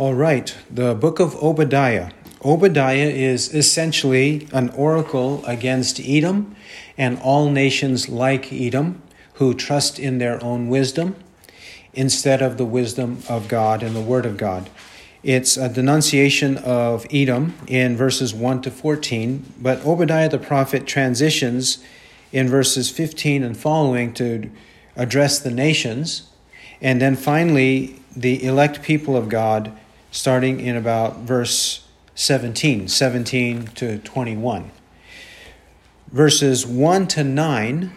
All right, the book of Obadiah. Obadiah is essentially an oracle against Edom and all nations like Edom who trust in their own wisdom instead of the wisdom of God and the Word of God. It's a denunciation of Edom in verses 1 to 14, but Obadiah the prophet transitions in verses 15 and following to address the nations, and then finally the elect people of God starting in about verse 17, 17 to 21. Verses 1 to 9,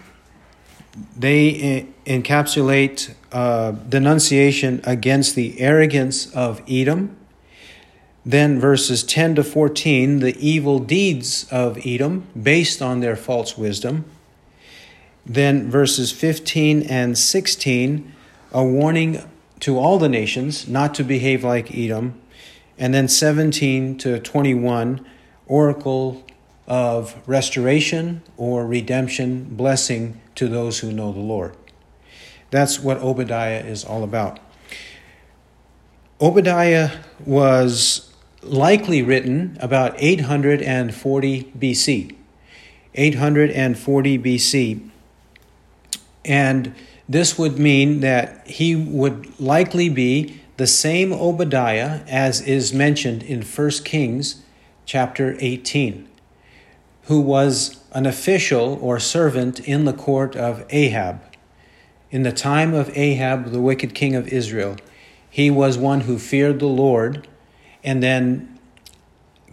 they encapsulate uh, denunciation against the arrogance of Edom. Then verses 10 to 14, the evil deeds of Edom based on their false wisdom. Then verses 15 and 16, a warning to all the nations not to behave like Edom. And then 17 to 21, oracle of restoration or redemption, blessing to those who know the Lord. That's what Obadiah is all about. Obadiah was likely written about 840 BC. 840 BC. And this would mean that he would likely be the same Obadiah as is mentioned in 1 Kings chapter 18, who was an official or servant in the court of Ahab. In the time of Ahab, the wicked king of Israel, he was one who feared the Lord, and then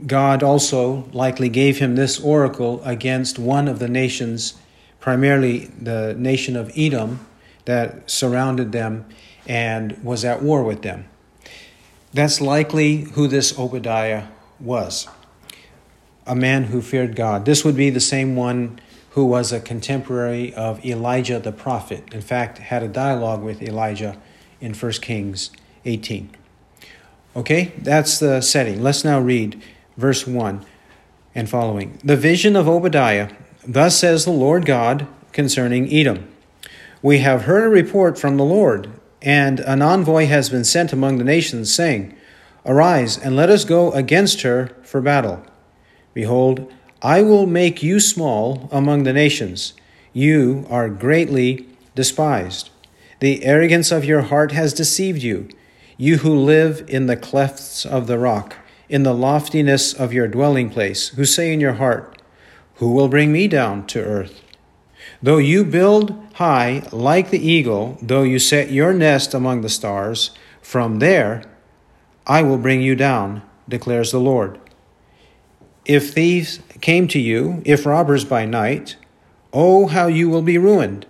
God also likely gave him this oracle against one of the nations, primarily the nation of Edom, that surrounded them and was at war with them. That's likely who this Obadiah was a man who feared God. This would be the same one who was a contemporary of Elijah the prophet. In fact, had a dialogue with Elijah in 1 Kings 18. Okay, that's the setting. Let's now read verse 1 and following. The vision of Obadiah, thus says the Lord God concerning Edom. We have heard a report from the Lord, and an envoy has been sent among the nations, saying, Arise, and let us go against her for battle. Behold, I will make you small among the nations. You are greatly despised. The arrogance of your heart has deceived you, you who live in the clefts of the rock, in the loftiness of your dwelling place, who say in your heart, Who will bring me down to earth? Though you build high like the eagle, though you set your nest among the stars, from there I will bring you down, declares the Lord. If thieves came to you, if robbers by night, oh, how you will be ruined!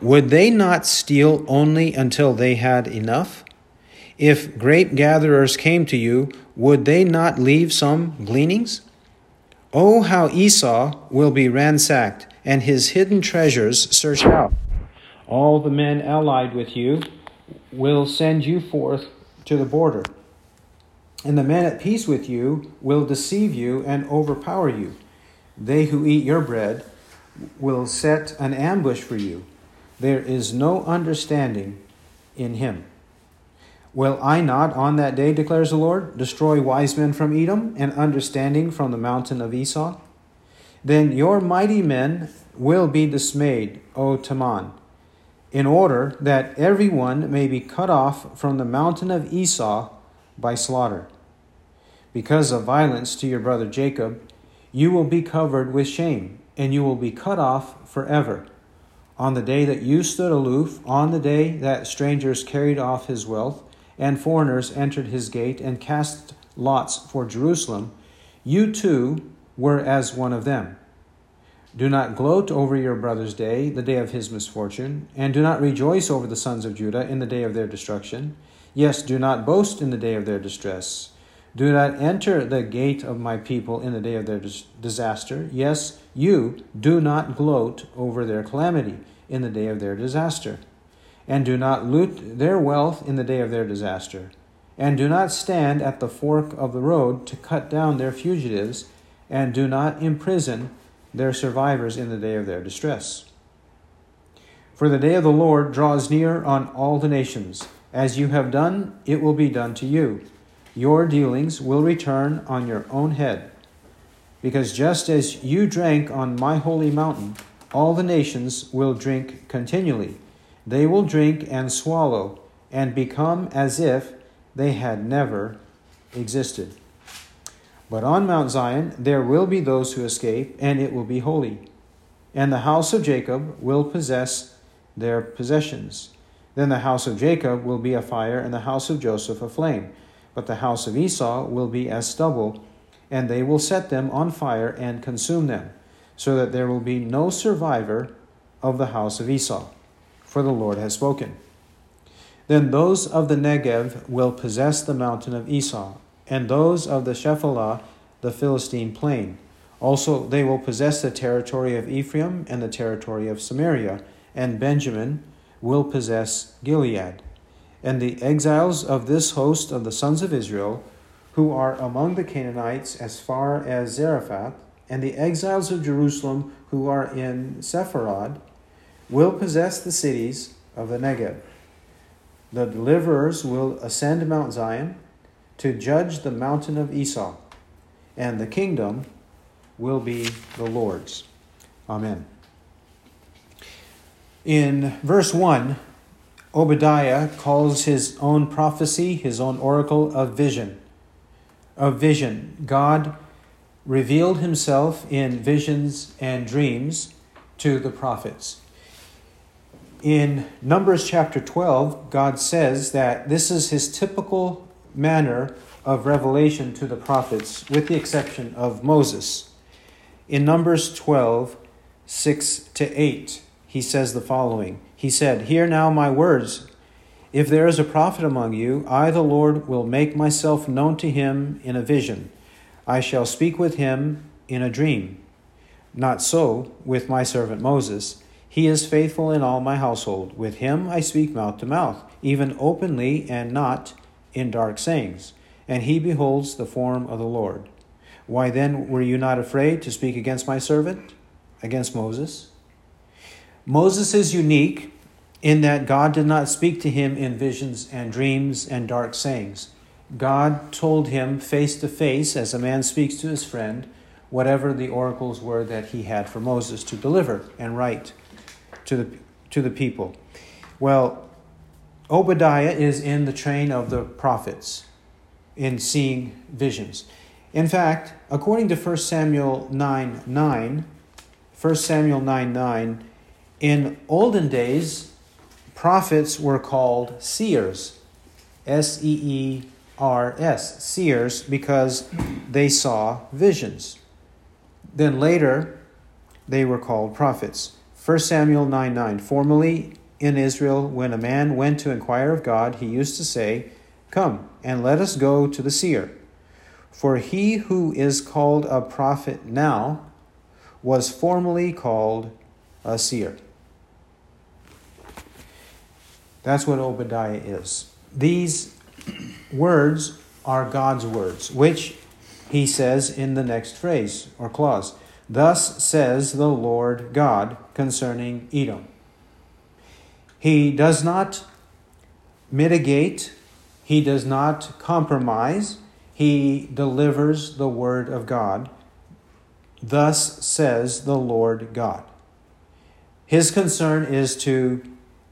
Would they not steal only until they had enough? If grape gatherers came to you, would they not leave some gleanings? Oh, how Esau will be ransacked and his hidden treasures searched out. All the men allied with you will send you forth to the border. And the men at peace with you will deceive you and overpower you. They who eat your bread will set an ambush for you. There is no understanding in him. Will I not on that day, declares the Lord, destroy wise men from Edom and understanding from the mountain of Esau? Then your mighty men will be dismayed, O Teman, in order that everyone may be cut off from the mountain of Esau by slaughter. Because of violence to your brother Jacob, you will be covered with shame, and you will be cut off forever. On the day that you stood aloof, on the day that strangers carried off his wealth, and foreigners entered his gate and cast lots for Jerusalem, you too were as one of them. Do not gloat over your brother's day, the day of his misfortune, and do not rejoice over the sons of Judah in the day of their destruction. Yes, do not boast in the day of their distress. Do not enter the gate of my people in the day of their dis- disaster. Yes, you do not gloat over their calamity in the day of their disaster. And do not loot their wealth in the day of their disaster. And do not stand at the fork of the road to cut down their fugitives, and do not imprison their survivors in the day of their distress. For the day of the Lord draws near on all the nations. As you have done, it will be done to you. your dealings will return on your own head. Because just as you drank on my holy mountain, all the nations will drink continually. They will drink and swallow and become as if they had never existed. But on Mount Zion there will be those who escape, and it will be holy. And the house of Jacob will possess their possessions. Then the house of Jacob will be a fire, and the house of Joseph a flame. But the house of Esau will be as stubble, and they will set them on fire and consume them, so that there will be no survivor of the house of Esau. For the Lord has spoken. Then those of the Negev will possess the mountain of Esau, and those of the Shephelah the Philistine plain. Also, they will possess the territory of Ephraim and the territory of Samaria, and Benjamin will possess Gilead. And the exiles of this host of the sons of Israel, who are among the Canaanites as far as Zarephath, and the exiles of Jerusalem who are in Sepharad, will possess the cities of the Negev. The deliverers will ascend Mount Zion to judge the mountain of Esau, and the kingdom will be the Lord's. Amen. In verse 1, Obadiah calls his own prophecy, his own oracle, of vision. Of vision. God revealed himself in visions and dreams to the prophets. In Numbers chapter 12, God says that this is his typical manner of revelation to the prophets, with the exception of Moses. In Numbers 12, 6 to 8, he says the following He said, Hear now my words. If there is a prophet among you, I, the Lord, will make myself known to him in a vision. I shall speak with him in a dream. Not so with my servant Moses. He is faithful in all my household. With him I speak mouth to mouth, even openly and not in dark sayings. And he beholds the form of the Lord. Why then were you not afraid to speak against my servant, against Moses? Moses is unique in that God did not speak to him in visions and dreams and dark sayings. God told him face to face, as a man speaks to his friend, whatever the oracles were that he had for Moses to deliver and write to the, to the people. Well, Obadiah is in the train of the prophets in seeing visions. In fact, according to 1 Samuel 9 9, 1 Samuel 9 9, in olden days, prophets were called seers. S E E R S, seers, because they saw visions. Then later, they were called prophets. 1 Samuel 9 9. Formerly in Israel, when a man went to inquire of God, he used to say, Come, and let us go to the seer. For he who is called a prophet now was formerly called a seer. That's what Obadiah is. These words are God's words, which he says in the next phrase or clause. Thus says the Lord God concerning Edom. He does not mitigate, he does not compromise, he delivers the word of God. Thus says the Lord God. His concern is to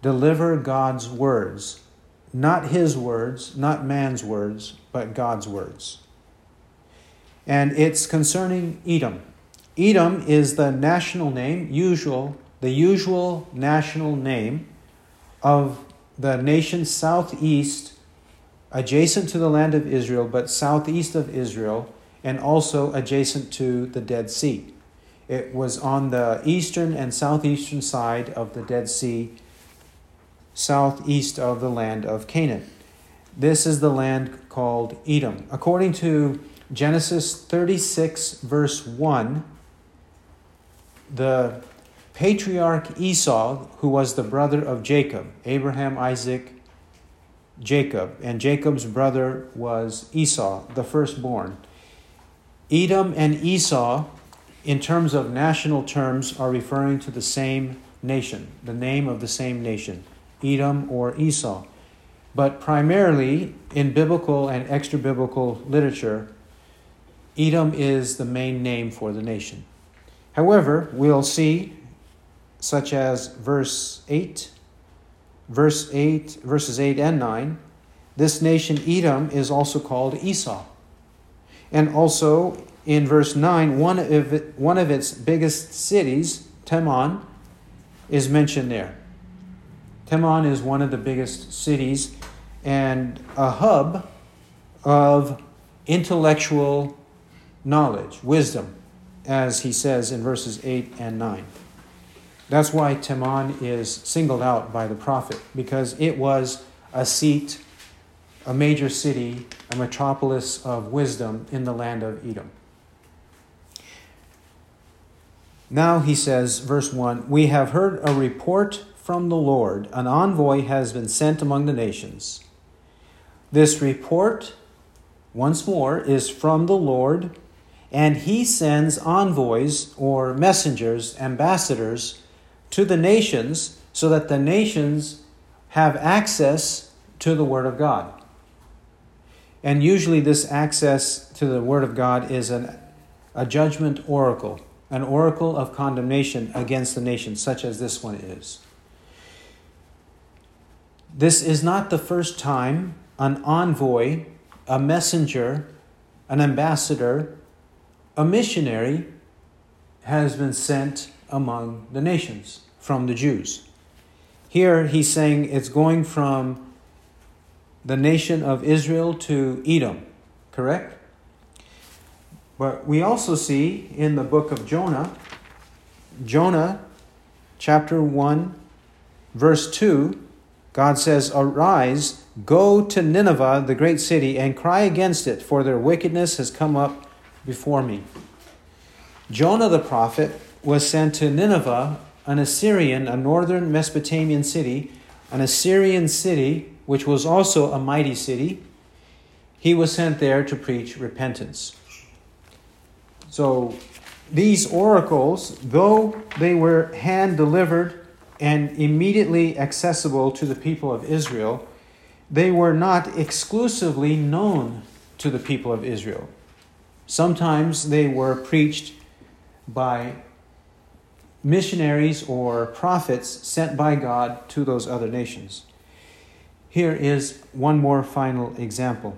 deliver God's words, not his words, not man's words, but God's words. And it's concerning Edom. Edom is the national name, usual, the usual national name of the nation southeast, adjacent to the land of Israel, but southeast of Israel, and also adjacent to the Dead Sea. It was on the eastern and southeastern side of the Dead Sea, southeast of the land of Canaan. This is the land called Edom. According to Genesis 36, verse 1, the patriarch Esau, who was the brother of Jacob, Abraham, Isaac, Jacob, and Jacob's brother was Esau, the firstborn. Edom and Esau, in terms of national terms, are referring to the same nation, the name of the same nation, Edom or Esau. But primarily in biblical and extra biblical literature, Edom is the main name for the nation. However, we'll see, such as verse 8, verse 8, verses 8 and 9, this nation Edom is also called Esau. And also in verse 9, one of, it, one of its biggest cities, Teman, is mentioned there. Teman is one of the biggest cities and a hub of intellectual knowledge, wisdom, as he says in verses 8 and 9. That's why Teman is singled out by the prophet, because it was a seat, a major city, a metropolis of wisdom in the land of Edom. Now he says, verse 1 We have heard a report from the Lord, an envoy has been sent among the nations. This report, once more, is from the Lord, and he sends envoys or messengers, ambassadors to the nations so that the nations have access to the Word of God. And usually, this access to the Word of God is an, a judgment oracle, an oracle of condemnation against the nation, such as this one is. This is not the first time an envoy, a messenger, an ambassador, a missionary has been sent among the nations from the Jews. Here he's saying it's going from the nation of Israel to Edom, correct? But we also see in the book of Jonah, Jonah chapter 1, verse 2, God says, Arise, go to Nineveh, the great city, and cry against it, for their wickedness has come up before me. Jonah the prophet was sent to Nineveh, an Assyrian, a northern Mesopotamian city, an Assyrian city, which was also a mighty city. He was sent there to preach repentance. So these oracles, though they were hand delivered and immediately accessible to the people of Israel, they were not exclusively known to the people of Israel. Sometimes they were preached by missionaries or prophets sent by God to those other nations. Here is one more final example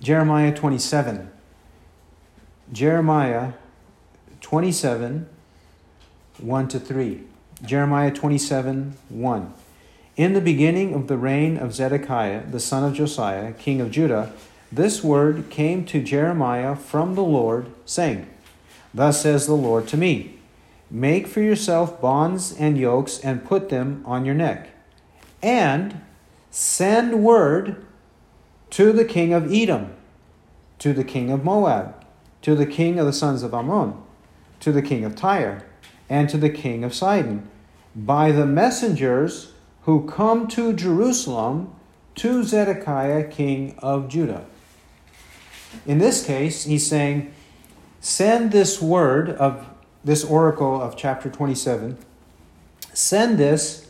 Jeremiah 27. Jeremiah 27, 1 to 3. Jeremiah 27, 1. In the beginning of the reign of Zedekiah, the son of Josiah, king of Judah, this word came to Jeremiah from the Lord, saying, Thus says the Lord to me Make for yourself bonds and yokes and put them on your neck, and send word to the king of Edom, to the king of Moab, to the king of the sons of Ammon, to the king of Tyre, and to the king of Sidon, by the messengers who come to Jerusalem to Zedekiah, king of Judah. In this case, he's saying, Send this word of this oracle of chapter 27, send this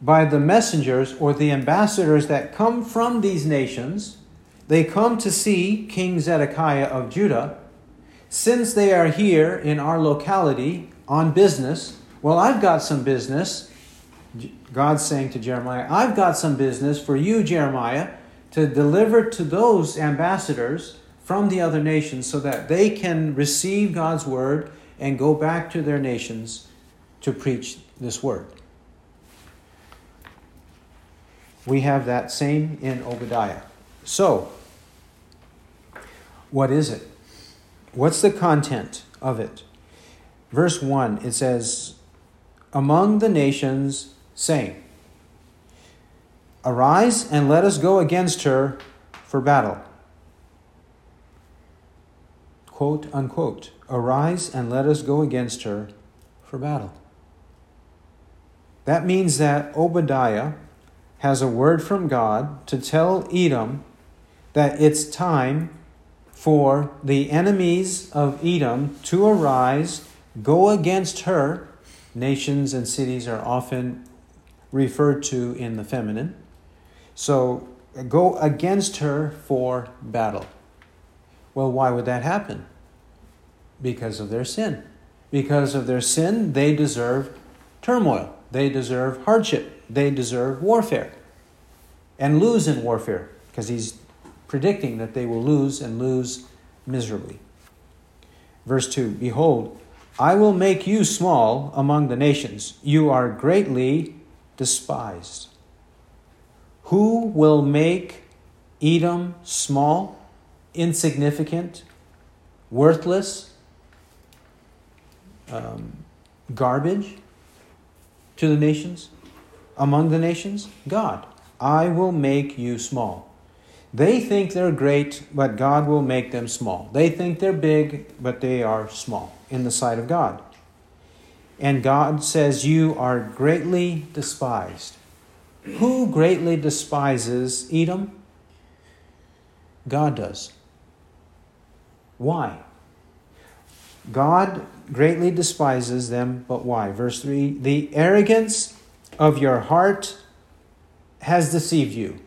by the messengers or the ambassadors that come from these nations. They come to see King Zedekiah of Judah. Since they are here in our locality on business, well, I've got some business. God's saying to Jeremiah, I've got some business for you, Jeremiah, to deliver to those ambassadors from the other nations so that they can receive God's word and go back to their nations to preach this word. We have that same in Obadiah. So, what is it? What's the content of it? Verse 1, it says, Among the nations, saying, Arise and let us go against her for battle quote unquote, arise and let us go against her for battle. That means that Obadiah has a word from God to tell Edom that it's time for the enemies of Edom to arise, go against her. Nations and cities are often referred to in the feminine. So go against her for battle. Well, why would that happen? Because of their sin. Because of their sin, they deserve turmoil, they deserve hardship, they deserve warfare, and lose in warfare, because he's predicting that they will lose and lose miserably. Verse 2 Behold, I will make you small among the nations. You are greatly despised. Who will make Edom small, insignificant, worthless, um, garbage to the nations? Among the nations? God. I will make you small. They think they're great, but God will make them small. They think they're big, but they are small in the sight of God. And God says, You are greatly despised. Who greatly despises Edom? God does. Why? God greatly despises them, but why? Verse 3 The arrogance of your heart has deceived you.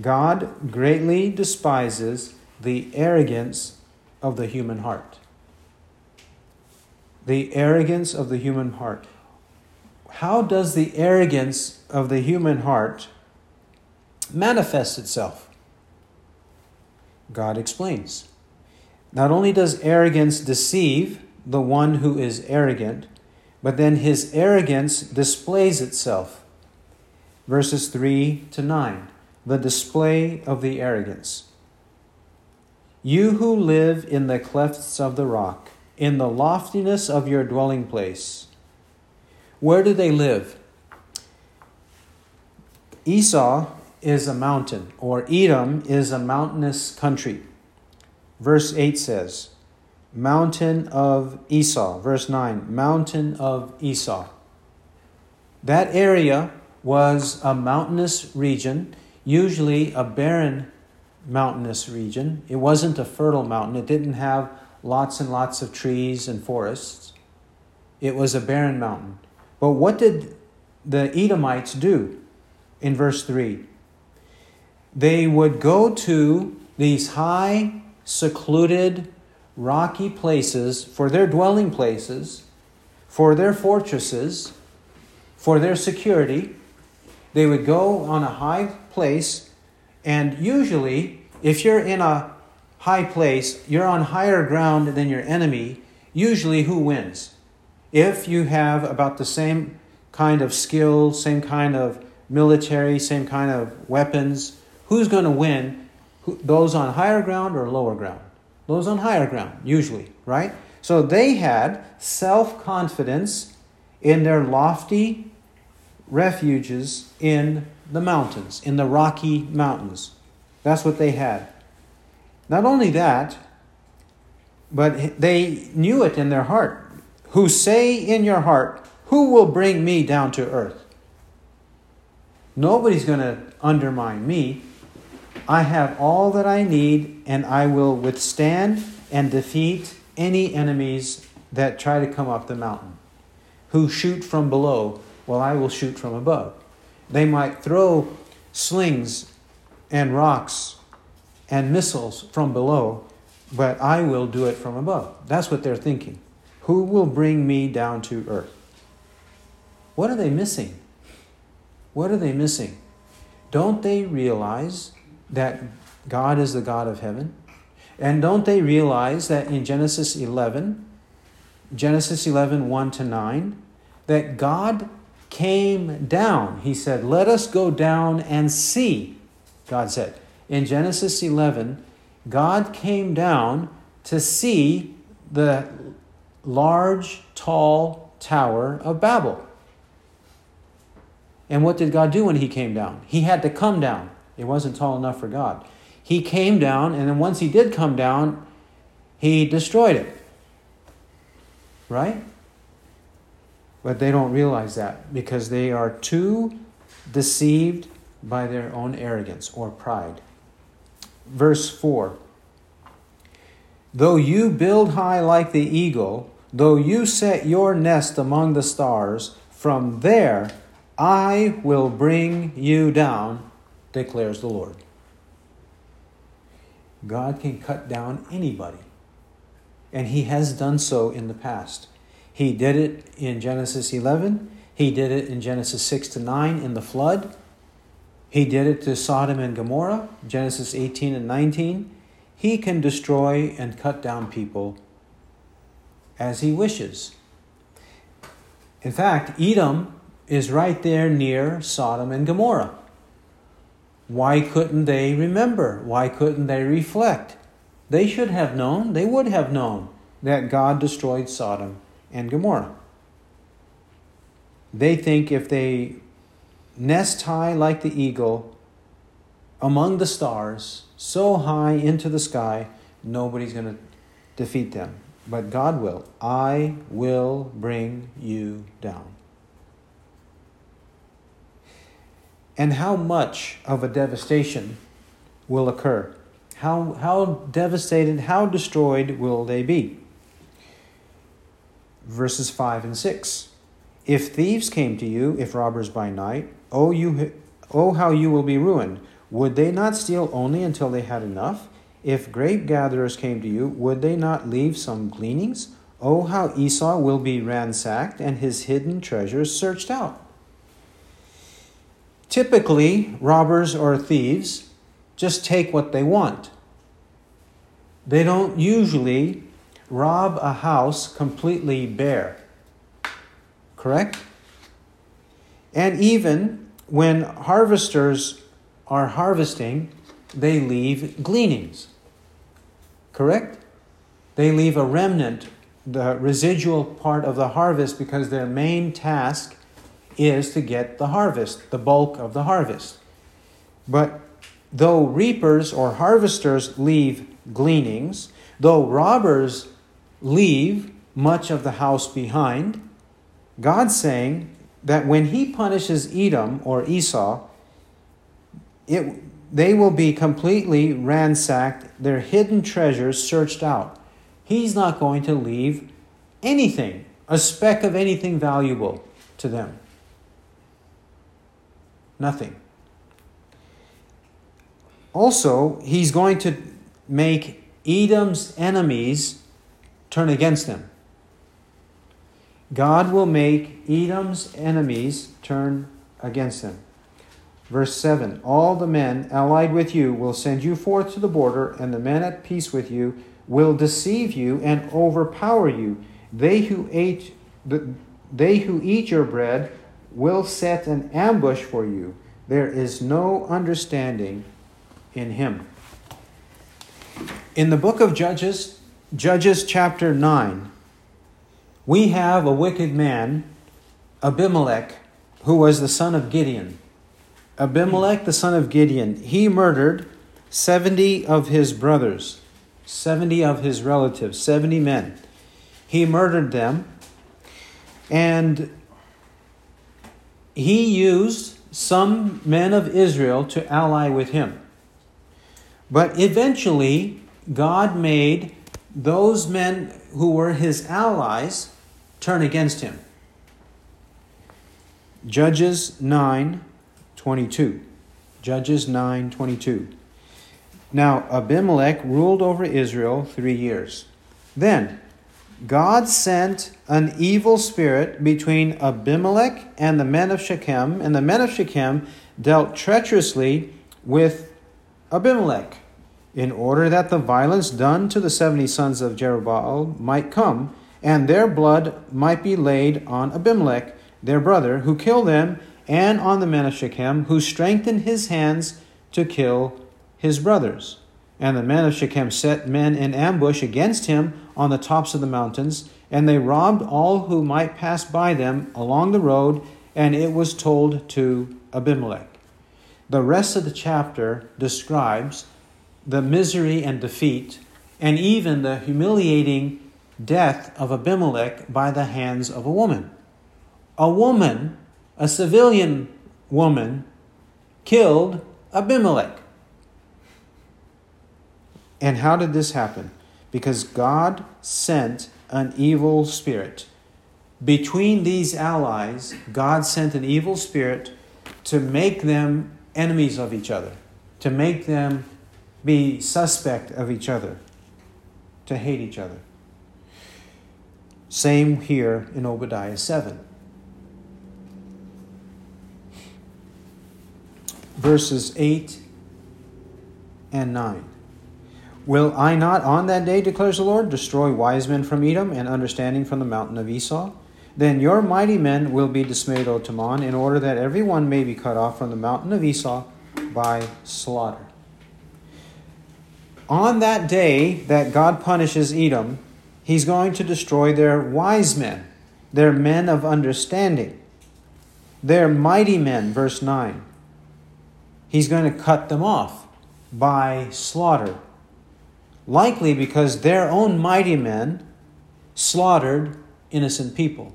God greatly despises the arrogance of the human heart. The arrogance of the human heart. How does the arrogance of the human heart manifest itself? God explains. Not only does arrogance deceive the one who is arrogant, but then his arrogance displays itself. Verses 3 to 9 the display of the arrogance. You who live in the clefts of the rock, in the loftiness of your dwelling place, where do they live? Esau is a mountain, or Edom is a mountainous country. Verse 8 says, Mountain of Esau. Verse 9, Mountain of Esau. That area was a mountainous region usually a barren mountainous region. It wasn't a fertile mountain, it didn't have lots and lots of trees and forests. It was a barren mountain. But what did the Edomites do in verse 3? They would go to these high, secluded, rocky places for their dwelling places, for their fortresses, for their security. They would go on a high place. And usually, if you're in a high place, you're on higher ground than your enemy. Usually, who wins? If you have about the same kind of skill, same kind of military, same kind of weapons, who's going to win? Those on higher ground or lower ground? Those on higher ground, usually, right? So they had self confidence in their lofty refuges in the mountains, in the Rocky Mountains. That's what they had. Not only that, but they knew it in their heart. Who say in your heart, Who will bring me down to earth? Nobody's going to undermine me. I have all that I need, and I will withstand and defeat any enemies that try to come up the mountain. Who shoot from below, well, I will shoot from above. They might throw slings and rocks and missiles from below, but I will do it from above. That's what they're thinking. Who will bring me down to earth? What are they missing? What are they missing? Don't they realize that God is the God of heaven? And don't they realize that in Genesis 11, Genesis 11, 1 to 9, that God came down. He said, Let us go down and see. God said. In Genesis 11, God came down to see the large, tall tower of Babel. And what did God do when he came down? He had to come down. It wasn't tall enough for God. He came down, and then once he did come down, he destroyed it. Right? But they don't realize that because they are too deceived by their own arrogance or pride. Verse 4 Though you build high like the eagle, though you set your nest among the stars, from there I will bring you down, declares the Lord. God can cut down anybody. And he has done so in the past. He did it in Genesis 11. He did it in Genesis 6 to 9 in the flood. He did it to Sodom and Gomorrah, Genesis 18 and 19. He can destroy and cut down people as he wishes. In fact, Edom is right there near Sodom and Gomorrah. Why couldn't they remember? Why couldn't they reflect? They should have known, they would have known that God destroyed Sodom and Gomorrah. They think if they nest high like the eagle among the stars, so high into the sky, nobody's going to defeat them. But God will. I will bring you down. And how much of a devastation will occur. How, how devastated, how destroyed will they be? Verses 5 and 6. If thieves came to you, if robbers by night, oh, you, oh how you will be ruined. Would they not steal only until they had enough? If grape gatherers came to you, would they not leave some gleanings? Oh, how Esau will be ransacked and his hidden treasures searched out. Typically, robbers or thieves just take what they want. They don't usually rob a house completely bare. Correct? And even when harvesters are harvesting, they leave gleanings. Correct? They leave a remnant, the residual part of the harvest, because their main task is to get the harvest, the bulk of the harvest. But though reapers or harvesters leave gleanings, though robbers leave much of the house behind, God's saying that when He punishes Edom or Esau, it, they will be completely ransacked, their hidden treasures searched out. He's not going to leave anything, a speck of anything valuable to them. Nothing. Also, he's going to make Edom's enemies turn against him. God will make Edom's enemies turn against him. Verse 7 All the men allied with you will send you forth to the border, and the men at peace with you will deceive you and overpower you. They who ate the, they who eat your bread will set an ambush for you. There is no understanding in him. In the book of Judges, Judges chapter 9, we have a wicked man, Abimelech, who was the son of Gideon. Abimelech, the son of Gideon, he murdered 70 of his brothers, 70 of his relatives, 70 men. He murdered them, and he used some men of Israel to ally with him. But eventually, God made those men who were his allies turn against him. Judges 9 22. Judges 9 22. Now, Abimelech ruled over Israel three years. Then, God sent an evil spirit between Abimelech and the men of Shechem, and the men of Shechem dealt treacherously with Abimelech, in order that the violence done to the seventy sons of Jerubbaal might come, and their blood might be laid on Abimelech, their brother, who killed them, and on the men of Shechem, who strengthened his hands to kill his brothers. And the men of Shechem set men in ambush against him on the tops of the mountains, and they robbed all who might pass by them along the road, and it was told to Abimelech. The rest of the chapter describes the misery and defeat, and even the humiliating death of Abimelech by the hands of a woman. A woman, a civilian woman, killed Abimelech. And how did this happen? Because God sent an evil spirit between these allies, God sent an evil spirit to make them enemies of each other, to make them be suspect of each other, to hate each other. Same here in Obadiah 7. Verses 8 and 9. Will I not on that day, declares the Lord, destroy wise men from Edom and understanding from the mountain of Esau? Then your mighty men will be dismayed, O Teman, in order that every one may be cut off from the mountain of Esau by slaughter. On that day that God punishes Edom, he's going to destroy their wise men, their men of understanding, their mighty men, verse 9. He's going to cut them off by slaughter. Likely because their own mighty men slaughtered innocent people.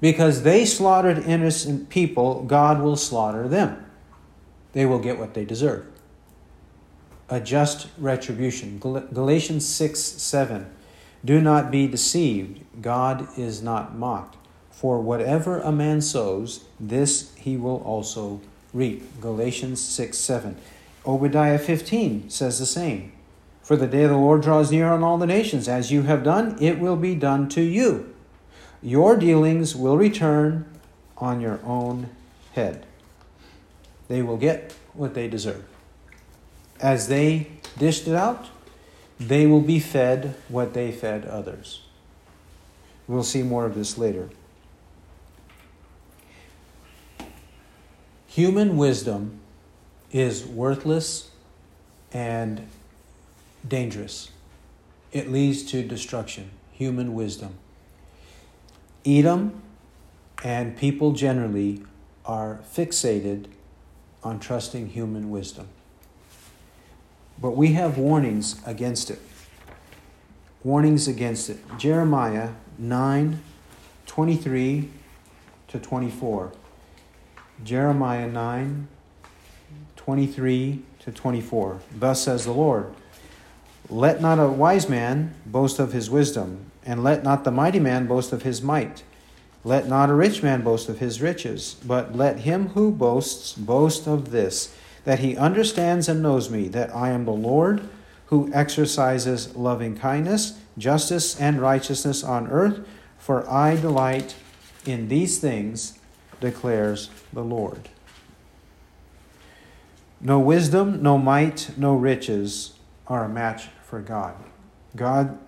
Because they slaughtered innocent people, God will slaughter them. They will get what they deserve. A just retribution. Galatians 6 7. Do not be deceived. God is not mocked. For whatever a man sows, this he will also reap. Galatians 6 7. Obadiah 15 says the same. For the day of the Lord draws near on all the nations. As you have done, it will be done to you. Your dealings will return on your own head. They will get what they deserve. As they dished it out, they will be fed what they fed others. We'll see more of this later. Human wisdom is worthless and dangerous. It leads to destruction. Human wisdom. Edom and people generally are fixated on trusting human wisdom. But we have warnings against it. Warnings against it. Jeremiah 9 23 to 24. Jeremiah 9 23 to 24. Thus says the Lord Let not a wise man boast of his wisdom and let not the mighty man boast of his might. Let not a rich man boast of his riches, but let him who boasts boast of this, that he understands and knows me, that I am the Lord who exercises loving kindness, justice, and righteousness on earth, for I delight in these things, declares the Lord. No wisdom, no might, no riches are a match for God. God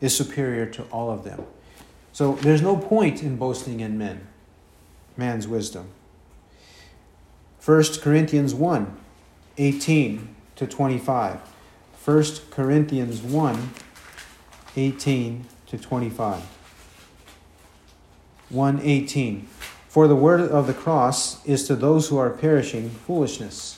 is superior to all of them. So there's no point in boasting in men, man's wisdom. 1 Corinthians 1 18 to 25. 1 Corinthians 1 18 to 25. 118. For the word of the cross is to those who are perishing foolishness.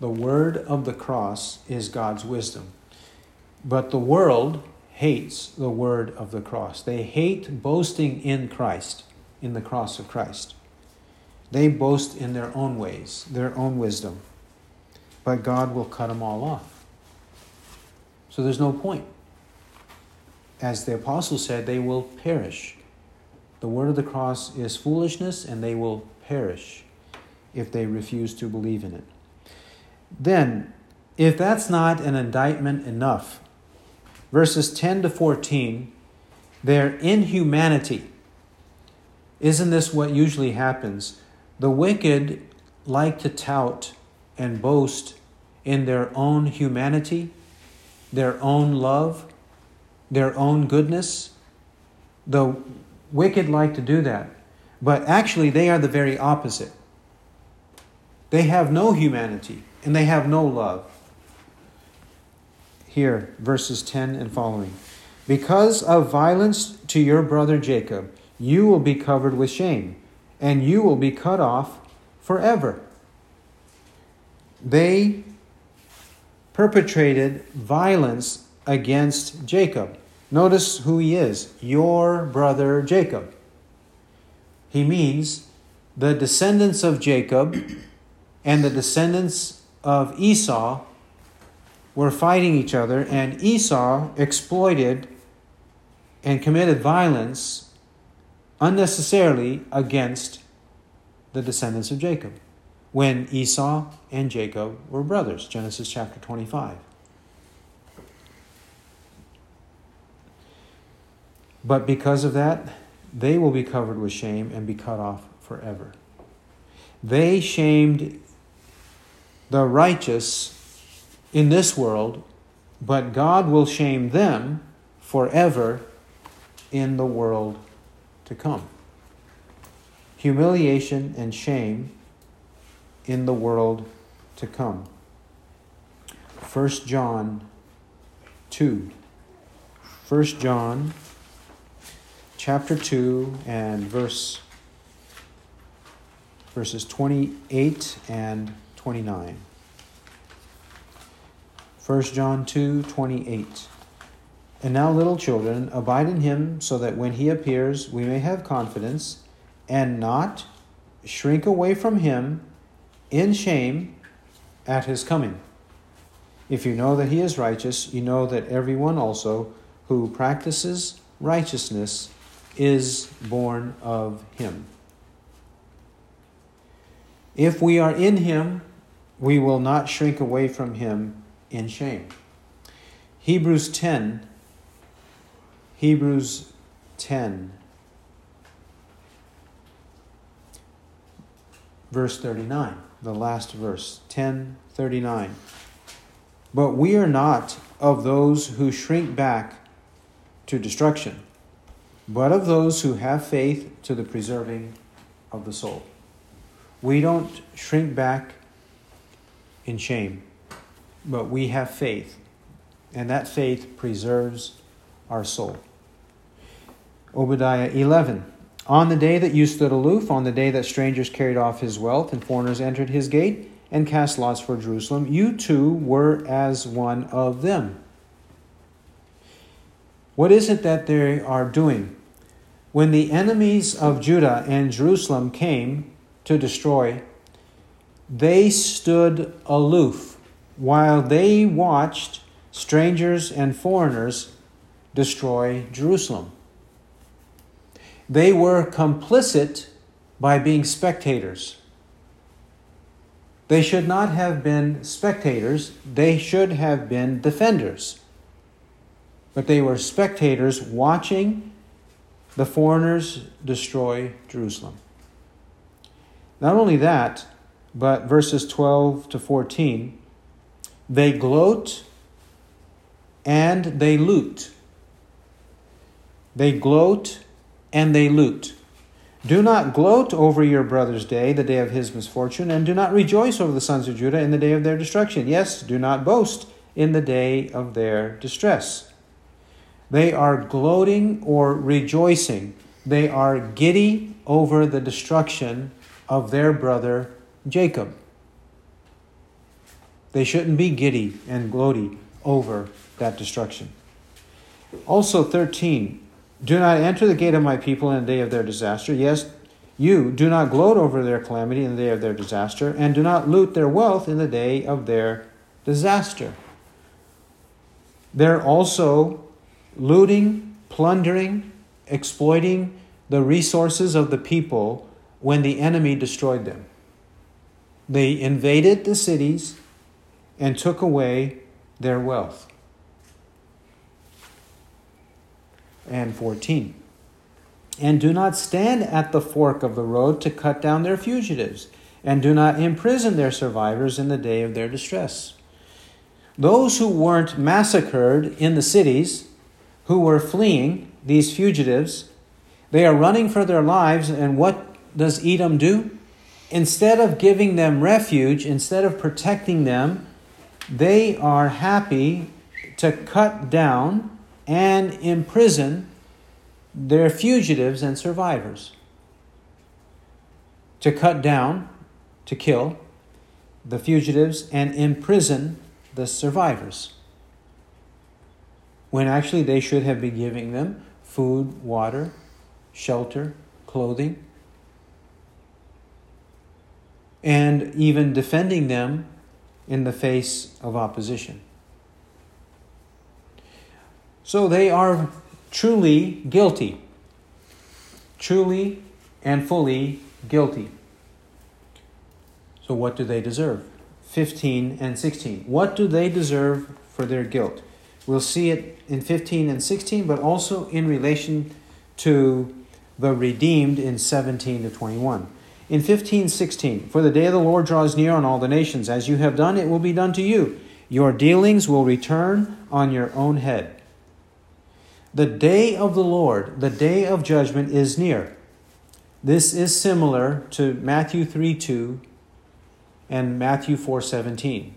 The word of the cross is God's wisdom. But the world hates the word of the cross. They hate boasting in Christ, in the cross of Christ. They boast in their own ways, their own wisdom. But God will cut them all off. So there's no point. As the apostle said, they will perish. The word of the cross is foolishness, and they will perish if they refuse to believe in it. Then, if that's not an indictment enough, verses 10 to 14, their inhumanity Isn't this what usually happens? The wicked like to tout and boast in their own humanity, their own love, their own goodness. The wicked like to do that. But actually, they are the very opposite. They have no humanity and they have no love. Here, verses 10 and following. Because of violence to your brother Jacob, you will be covered with shame, and you will be cut off forever. They perpetrated violence against Jacob. Notice who he is your brother Jacob. He means the descendants of Jacob and the descendants of Esau were fighting each other, and Esau exploited and committed violence unnecessarily against the descendants of Jacob when Esau and Jacob were brothers. Genesis chapter 25. But because of that, they will be covered with shame and be cut off forever. They shamed the righteous in this world, but God will shame them forever in the world to come. Humiliation and shame in the world to come. 1 John 2. 1 John chapter 2 and verse verses 28 and 29. 1 John 2 28. And now, little children, abide in him, so that when he appears, we may have confidence and not shrink away from him in shame at his coming. If you know that he is righteous, you know that everyone also who practices righteousness is born of him. If we are in him, we will not shrink away from him in shame. Hebrews 10, Hebrews 10, verse 39, the last verse, 1039. But we are not of those who shrink back to destruction but of those who have faith to the preserving of the soul. We don't shrink back in shame, but we have faith, and that faith preserves our soul. Obadiah 11. On the day that you stood aloof, on the day that strangers carried off his wealth and foreigners entered his gate and cast lots for Jerusalem, you too were as one of them. What is it that they are doing? When the enemies of Judah and Jerusalem came to destroy, they stood aloof while they watched strangers and foreigners destroy Jerusalem. They were complicit by being spectators. They should not have been spectators, they should have been defenders. But they were spectators watching the foreigners destroy Jerusalem. Not only that, but verses 12 to 14, they gloat and they loot. They gloat and they loot. Do not gloat over your brother's day, the day of his misfortune, and do not rejoice over the sons of Judah in the day of their destruction. Yes, do not boast in the day of their distress. They are gloating or rejoicing. They are giddy over the destruction of their brother Jacob. They shouldn't be giddy and gloaty over that destruction. Also, 13. Do not enter the gate of my people in the day of their disaster. Yes, you do not gloat over their calamity in the day of their disaster, and do not loot their wealth in the day of their disaster. They're also looting, plundering, exploiting the resources of the people when the enemy destroyed them. They invaded the cities and took away their wealth. And 14. and do not stand at the fork of the road to cut down their fugitives, and do not imprison their survivors in the day of their distress. Those who weren't massacred in the cities, who were fleeing, these fugitives, they are running for their lives, and what does Edom do? Instead of giving them refuge, instead of protecting them, they are happy to cut down and imprison their fugitives and survivors. To cut down, to kill the fugitives and imprison the survivors. When actually they should have been giving them food, water, shelter, clothing, and even defending them in the face of opposition. So they are truly guilty. Truly and fully guilty. So, what do they deserve? 15 and 16. What do they deserve for their guilt? We'll see it in 15 and 16, but also in relation to the redeemed in 17 to 21. In 15, 16, for the day of the Lord draws near on all the nations. As you have done, it will be done to you. Your dealings will return on your own head. The day of the Lord, the day of judgment, is near. This is similar to Matthew 3 2 and Matthew 4 17.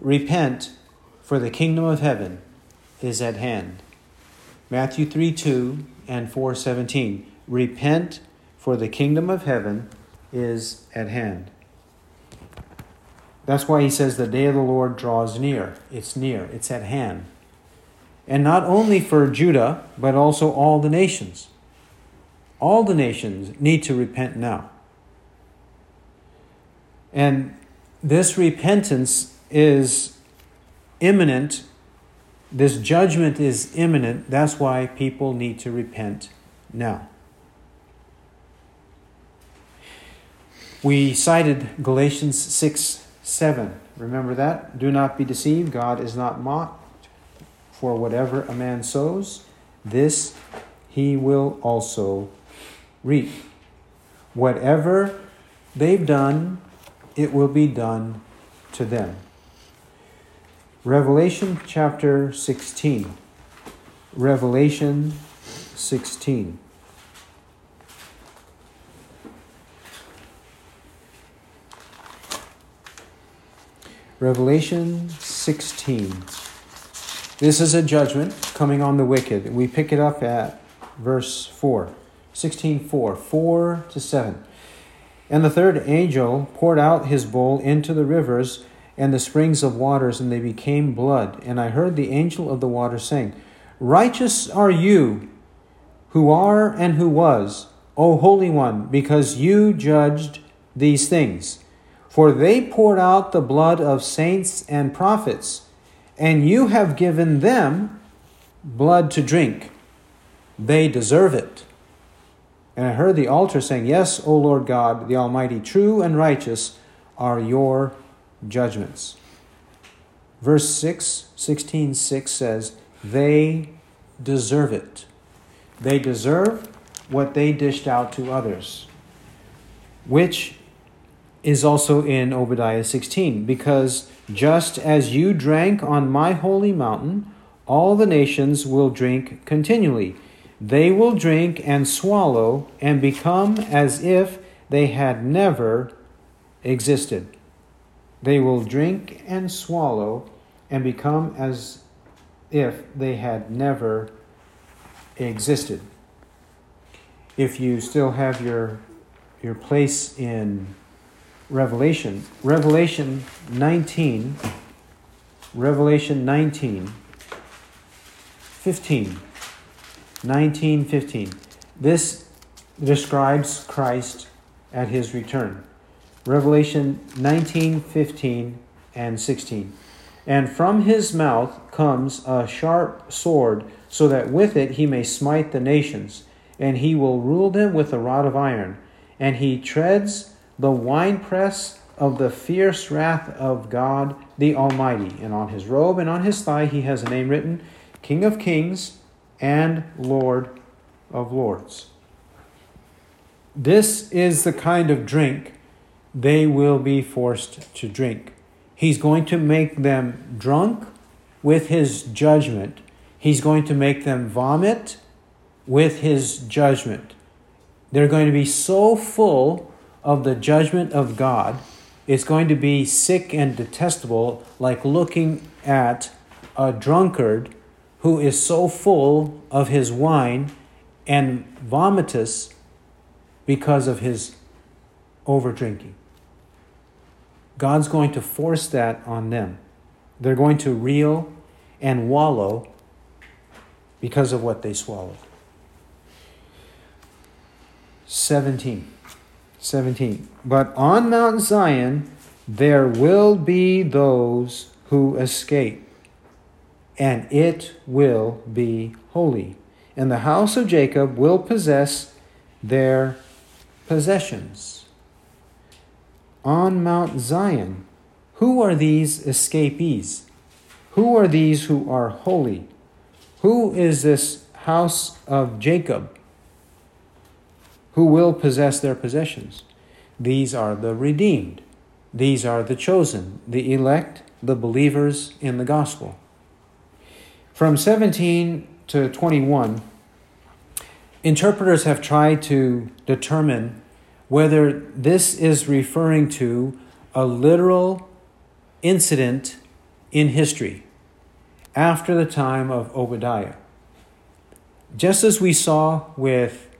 Repent, for the kingdom of heaven is at hand. Matthew 3 2 and 4 17. Repent, for the kingdom of heaven is at hand. That's why he says the day of the Lord draws near. It's near, it's at hand. And not only for Judah, but also all the nations. All the nations need to repent now. And this repentance is imminent. This judgment is imminent. That's why people need to repent now. We cited Galatians 6 7. Remember that? Do not be deceived. God is not mocked. For whatever a man sows, this he will also reap. Whatever they've done, it will be done to them. Revelation chapter 16. Revelation 16. Revelation 16. This is a judgment coming on the wicked. We pick it up at verse 4. 16 4, 4 to 7. And the third angel poured out his bowl into the rivers and the springs of waters, and they became blood. And I heard the angel of the water saying, Righteous are you, who are and who was, O Holy One, because you judged these things. For they poured out the blood of saints and prophets, and you have given them blood to drink. They deserve it. And I heard the altar saying, Yes, O Lord God, the Almighty, true and righteous are your judgments. Verse 6, 16 6 says, They deserve it. They deserve what they dished out to others, which is also in Obadiah 16, because just as you drank on my holy mountain, all the nations will drink continually. They will drink and swallow and become as if they had never existed. They will drink and swallow and become as if they had never existed. If you still have your, your place in Revelation. Revelation 19. Revelation 19. 15. 19, 15. This describes Christ at his return. Revelation 19, 15, and 16. And from his mouth comes a sharp sword, so that with it he may smite the nations, and he will rule them with a rod of iron, and he treads the winepress of the fierce wrath of God the Almighty. And on his robe and on his thigh he has a name written King of Kings and Lord of Lords. This is the kind of drink they will be forced to drink. He's going to make them drunk with his judgment. He's going to make them vomit with his judgment. They're going to be so full of the judgment of God, is going to be sick and detestable, like looking at a drunkard who is so full of his wine and vomitous because of his over drinking. God's going to force that on them. They're going to reel and wallow because of what they swallowed. 17. 17. But on Mount Zion there will be those who escape, and it will be holy. And the house of Jacob will possess their possessions. On Mount Zion, who are these escapees? Who are these who are holy? Who is this house of Jacob? Who will possess their possessions. These are the redeemed. These are the chosen, the elect, the believers in the gospel. From 17 to 21, interpreters have tried to determine whether this is referring to a literal incident in history after the time of Obadiah. Just as we saw with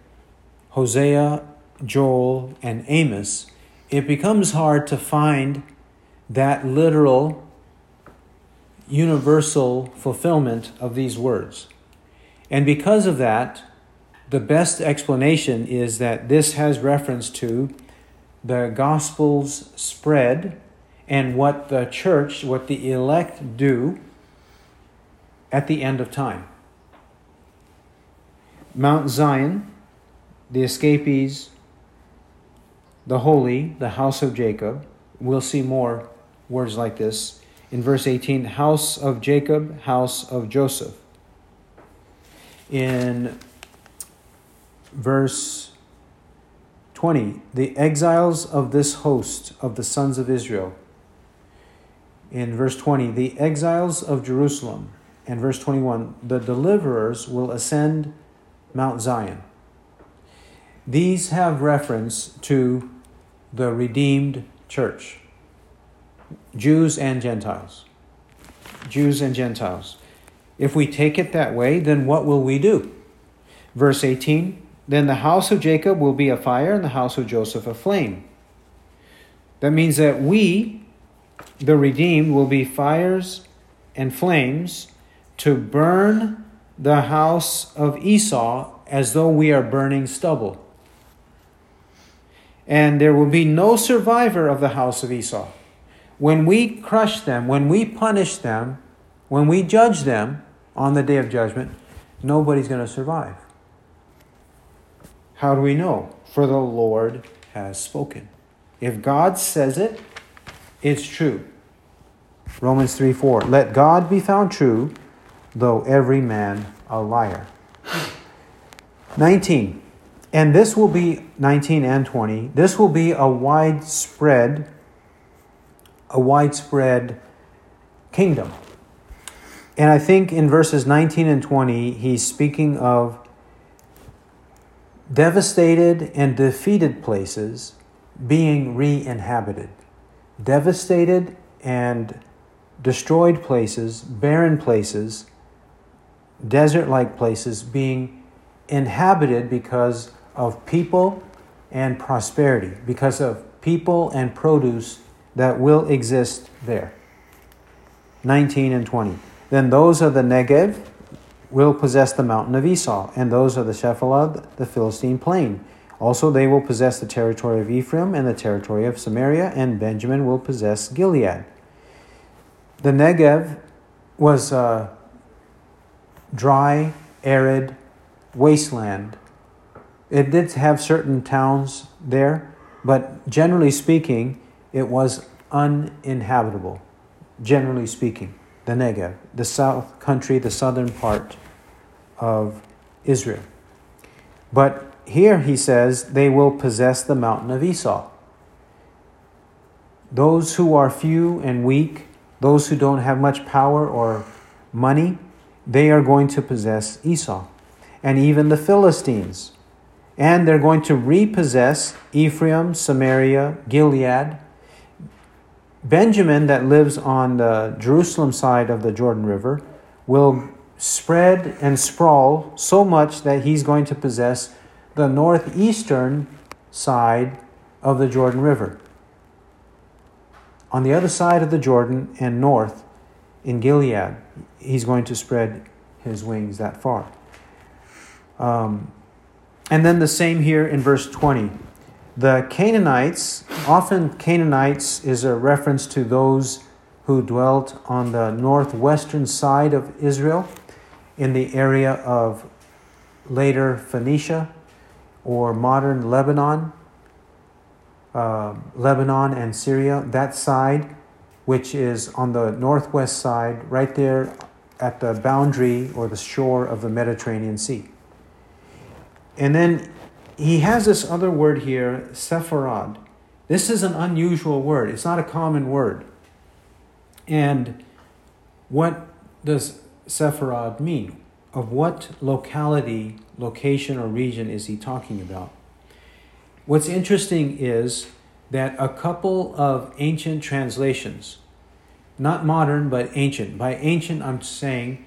Hosea, Joel, and Amos, it becomes hard to find that literal, universal fulfillment of these words. And because of that, the best explanation is that this has reference to the gospel's spread and what the church, what the elect do at the end of time. Mount Zion the escapees, the holy, the house of Jacob. We'll see more words like this. In verse 18, house of Jacob, house of Joseph. In verse 20, the exiles of this host of the sons of Israel. In verse 20, the exiles of Jerusalem. And verse 21, the deliverers will ascend Mount Zion. These have reference to the redeemed church Jews and Gentiles. Jews and Gentiles. If we take it that way, then what will we do? Verse 18 Then the house of Jacob will be a fire, and the house of Joseph a flame. That means that we, the redeemed, will be fires and flames to burn the house of Esau as though we are burning stubble and there will be no survivor of the house of Esau. When we crush them, when we punish them, when we judge them on the day of judgment, nobody's going to survive. How do we know? For the Lord has spoken. If God says it, it's true. Romans 3 4. Let God be found true, though every man a liar. 19. And this will be 19 and 20. This will be a widespread a widespread kingdom. And I think in verses 19 and 20 he's speaking of devastated and defeated places being re-inhabited. Devastated and destroyed places, barren places, desert like places being inhabited because of people and prosperity, because of people and produce that will exist there. 19 and 20. Then those of the Negev will possess the mountain of Esau, and those of the Shephelah, the Philistine plain. Also, they will possess the territory of Ephraim and the territory of Samaria, and Benjamin will possess Gilead. The Negev was a dry, arid wasteland it did have certain towns there, but generally speaking, it was uninhabitable. Generally speaking, the Negev, the south country, the southern part of Israel. But here he says they will possess the mountain of Esau. Those who are few and weak, those who don't have much power or money, they are going to possess Esau. And even the Philistines. And they're going to repossess Ephraim, Samaria, Gilead. Benjamin, that lives on the Jerusalem side of the Jordan River, will spread and sprawl so much that he's going to possess the northeastern side of the Jordan River. On the other side of the Jordan and north in Gilead, he's going to spread his wings that far. Um, and then the same here in verse 20. The Canaanites, often Canaanites is a reference to those who dwelt on the northwestern side of Israel in the area of later Phoenicia or modern Lebanon, uh, Lebanon and Syria, that side, which is on the northwest side, right there at the boundary or the shore of the Mediterranean Sea. And then he has this other word here, Sepharad. This is an unusual word, it's not a common word. And what does Sepharad mean? Of what locality, location, or region is he talking about? What's interesting is that a couple of ancient translations, not modern, but ancient, by ancient, I'm saying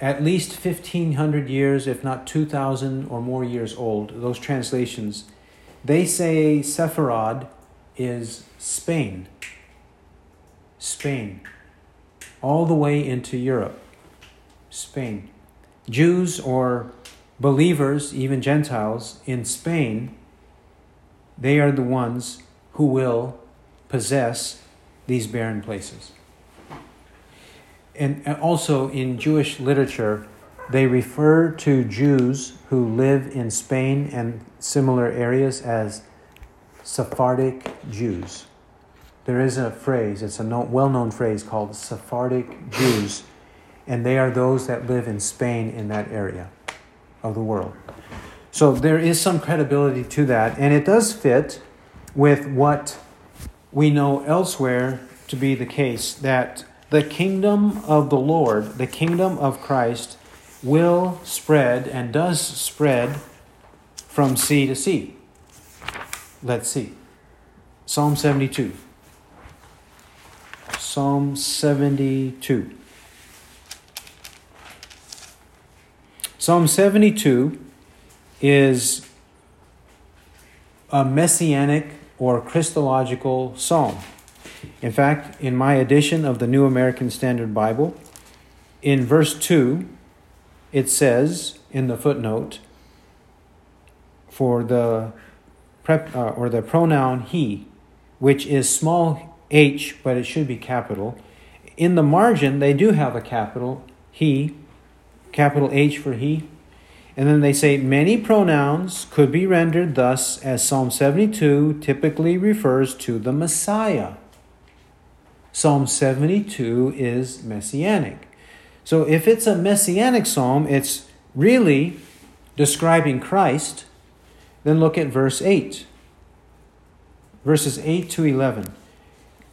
at least 1500 years, if not 2000 or more years old, those translations, they say Sepharad is Spain. Spain. All the way into Europe. Spain. Jews or believers, even Gentiles, in Spain, they are the ones who will possess these barren places and also in Jewish literature, they refer to Jews who live in Spain and similar areas as Sephardic Jews. There is a phrase, it's a well known phrase called Sephardic Jews, and they are those that live in Spain in that area of the world. So there is some credibility to that, and it does fit with what we know elsewhere to be the case that the kingdom of the Lord, the kingdom of Christ, will spread and does spread from sea to sea. Let's see. Psalm 72. Psalm 72. Psalm 72 is a messianic or Christological psalm. In fact, in my edition of the New American Standard Bible, in verse 2, it says in the footnote for the prep, uh, or the pronoun he, which is small h, but it should be capital. In the margin, they do have a capital he, capital H for he. And then they say many pronouns could be rendered thus, as Psalm 72 typically refers to the Messiah. Psalm 72 is messianic. So if it's a messianic psalm, it's really describing Christ. Then look at verse 8. Verses 8 to 11.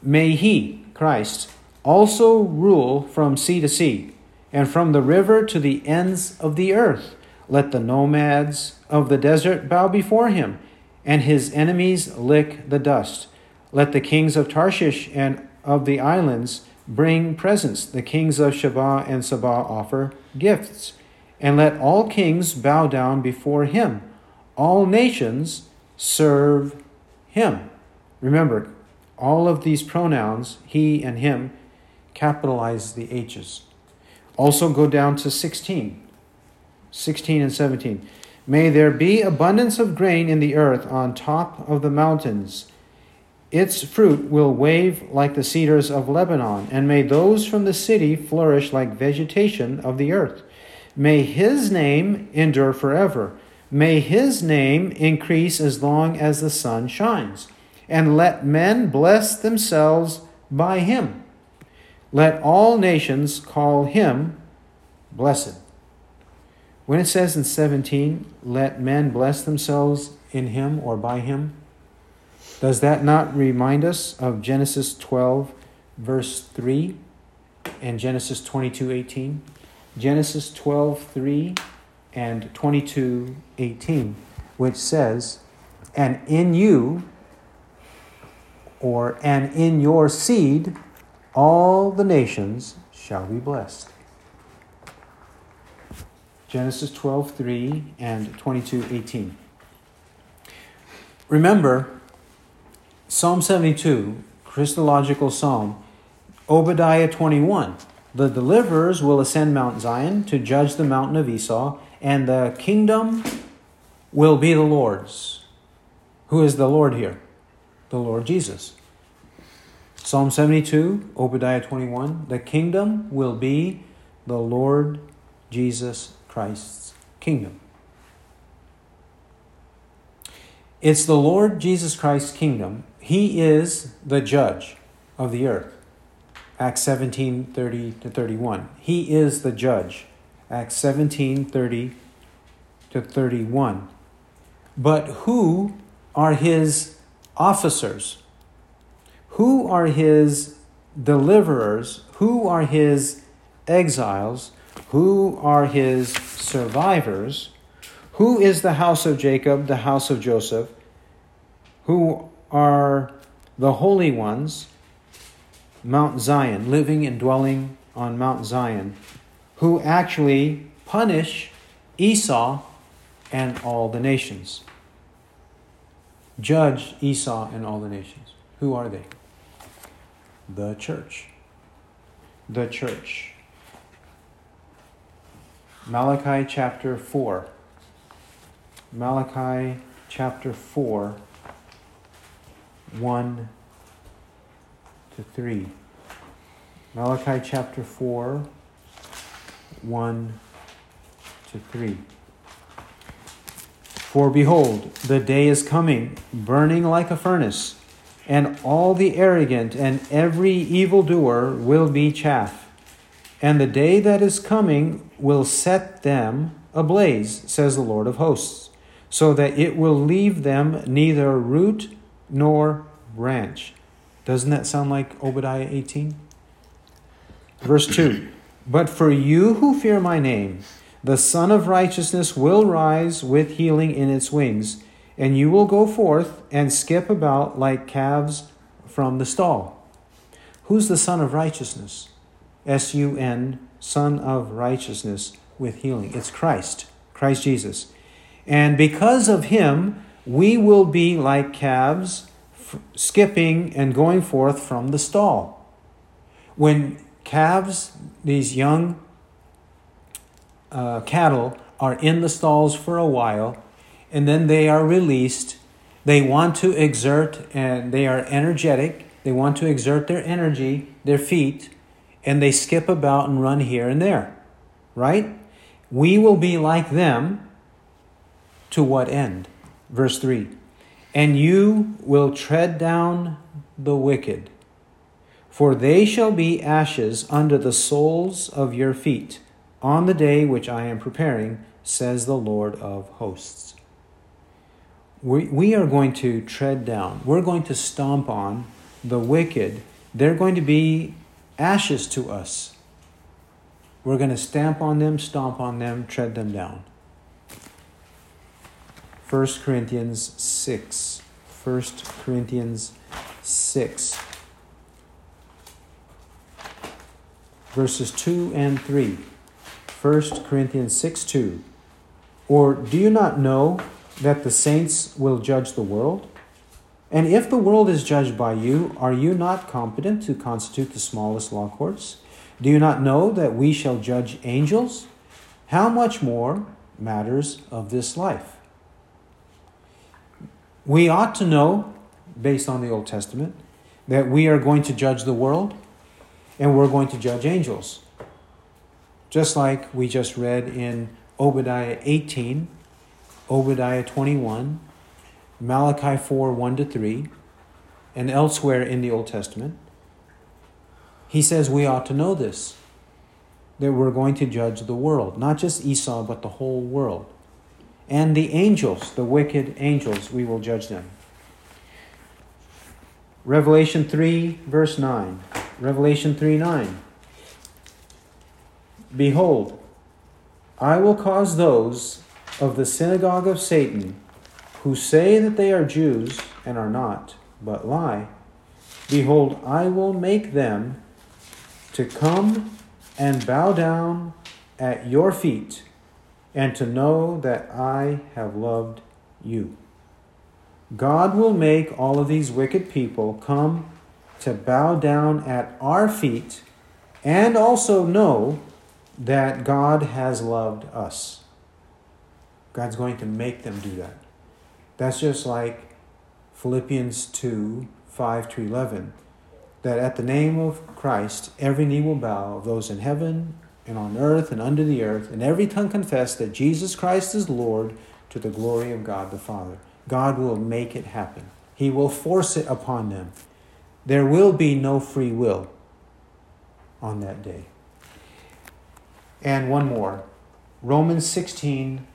May he, Christ, also rule from sea to sea, and from the river to the ends of the earth. Let the nomads of the desert bow before him, and his enemies lick the dust. Let the kings of Tarshish and of the islands bring presents. The kings of Sheba and Seba offer gifts. And let all kings bow down before him. All nations serve him. Remember, all of these pronouns, he and him, capitalize the H's. Also go down to 16. 16 and 17. May there be abundance of grain in the earth on top of the mountains its fruit will wave like the cedars of Lebanon, and may those from the city flourish like vegetation of the earth. May his name endure forever. May his name increase as long as the sun shines. And let men bless themselves by him. Let all nations call him blessed. When it says in 17, let men bless themselves in him or by him, does that not remind us of Genesis 12, verse 3 and Genesis 22, 18? Genesis 12, 3 and 22, 18, which says, And in you, or and in your seed, all the nations shall be blessed. Genesis 12, 3 and 22, 18. Remember, Psalm 72, Christological Psalm, Obadiah 21. The deliverers will ascend Mount Zion to judge the mountain of Esau, and the kingdom will be the Lord's. Who is the Lord here? The Lord Jesus. Psalm 72, Obadiah 21. The kingdom will be the Lord Jesus Christ's kingdom. It's the Lord Jesus Christ's kingdom. He is the judge of the earth. Acts 17 30 to 31. He is the judge. Acts 17 30 to 31. But who are his officers? Who are his deliverers? Who are his exiles? Who are his survivors? Who is the house of Jacob, the house of Joseph? Who are the holy ones? Mount Zion, living and dwelling on Mount Zion, who actually punish Esau and all the nations. Judge Esau and all the nations. Who are they? The church. The church. Malachi chapter 4. Malachi chapter 4, 1 to 3. Malachi chapter 4, 1 to 3. For behold, the day is coming, burning like a furnace, and all the arrogant and every evildoer will be chaff. And the day that is coming will set them ablaze, says the Lord of hosts, so that it will leave them neither root nor branch. Doesn't that sound like Obadiah 18? Verse 2 But for you who fear my name, the Sun of Righteousness will rise with healing in its wings, and you will go forth and skip about like calves from the stall. Who's the Sun of Righteousness? S U N, Sun of Righteousness with healing. It's Christ, Christ Jesus. And because of him, we will be like calves skipping and going forth from the stall. When calves, these young uh, cattle, are in the stalls for a while and then they are released, they want to exert and they are energetic. They want to exert their energy, their feet, and they skip about and run here and there, right? We will be like them to what end? Verse 3 And you will tread down the wicked, for they shall be ashes under the soles of your feet on the day which I am preparing, says the Lord of hosts. We, we are going to tread down, we're going to stomp on the wicked. They're going to be ashes to us. We're going to stamp on them, stomp on them, tread them down. 1 Corinthians 6. 1 Corinthians 6. Verses 2 and 3. 1 Corinthians 6 2. Or do you not know that the saints will judge the world? And if the world is judged by you, are you not competent to constitute the smallest law courts? Do you not know that we shall judge angels? How much more matters of this life? We ought to know, based on the Old Testament, that we are going to judge the world and we're going to judge angels. Just like we just read in Obadiah 18, Obadiah 21, Malachi 4 1 to 3, and elsewhere in the Old Testament, he says we ought to know this. that we're going to judge the world, not just Esau, but the whole world. And the angels, the wicked angels, we will judge them. Revelation 3, verse 9. Revelation 3 9. Behold, I will cause those of the synagogue of Satan who say that they are Jews and are not, but lie. Behold, I will make them to come and bow down at your feet and to know that I have loved you. God will make all of these wicked people come to bow down at our feet and also know that God has loved us. God's going to make them do that. That's just like Philippians 2 5 to 11. That at the name of Christ, every knee will bow those in heaven and on earth and under the earth, and every tongue confess that Jesus Christ is Lord to the glory of God the Father. God will make it happen, He will force it upon them. There will be no free will on that day. And one more Romans 16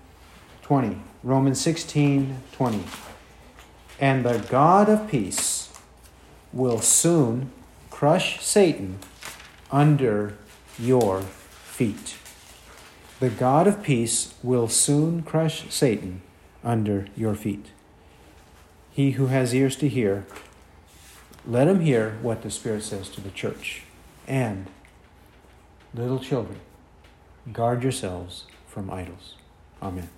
20. Romans 16 20. And the God of peace will soon crush Satan under your feet. The God of peace will soon crush Satan under your feet. He who has ears to hear, let him hear what the Spirit says to the church. And, little children, guard yourselves from idols. Amen.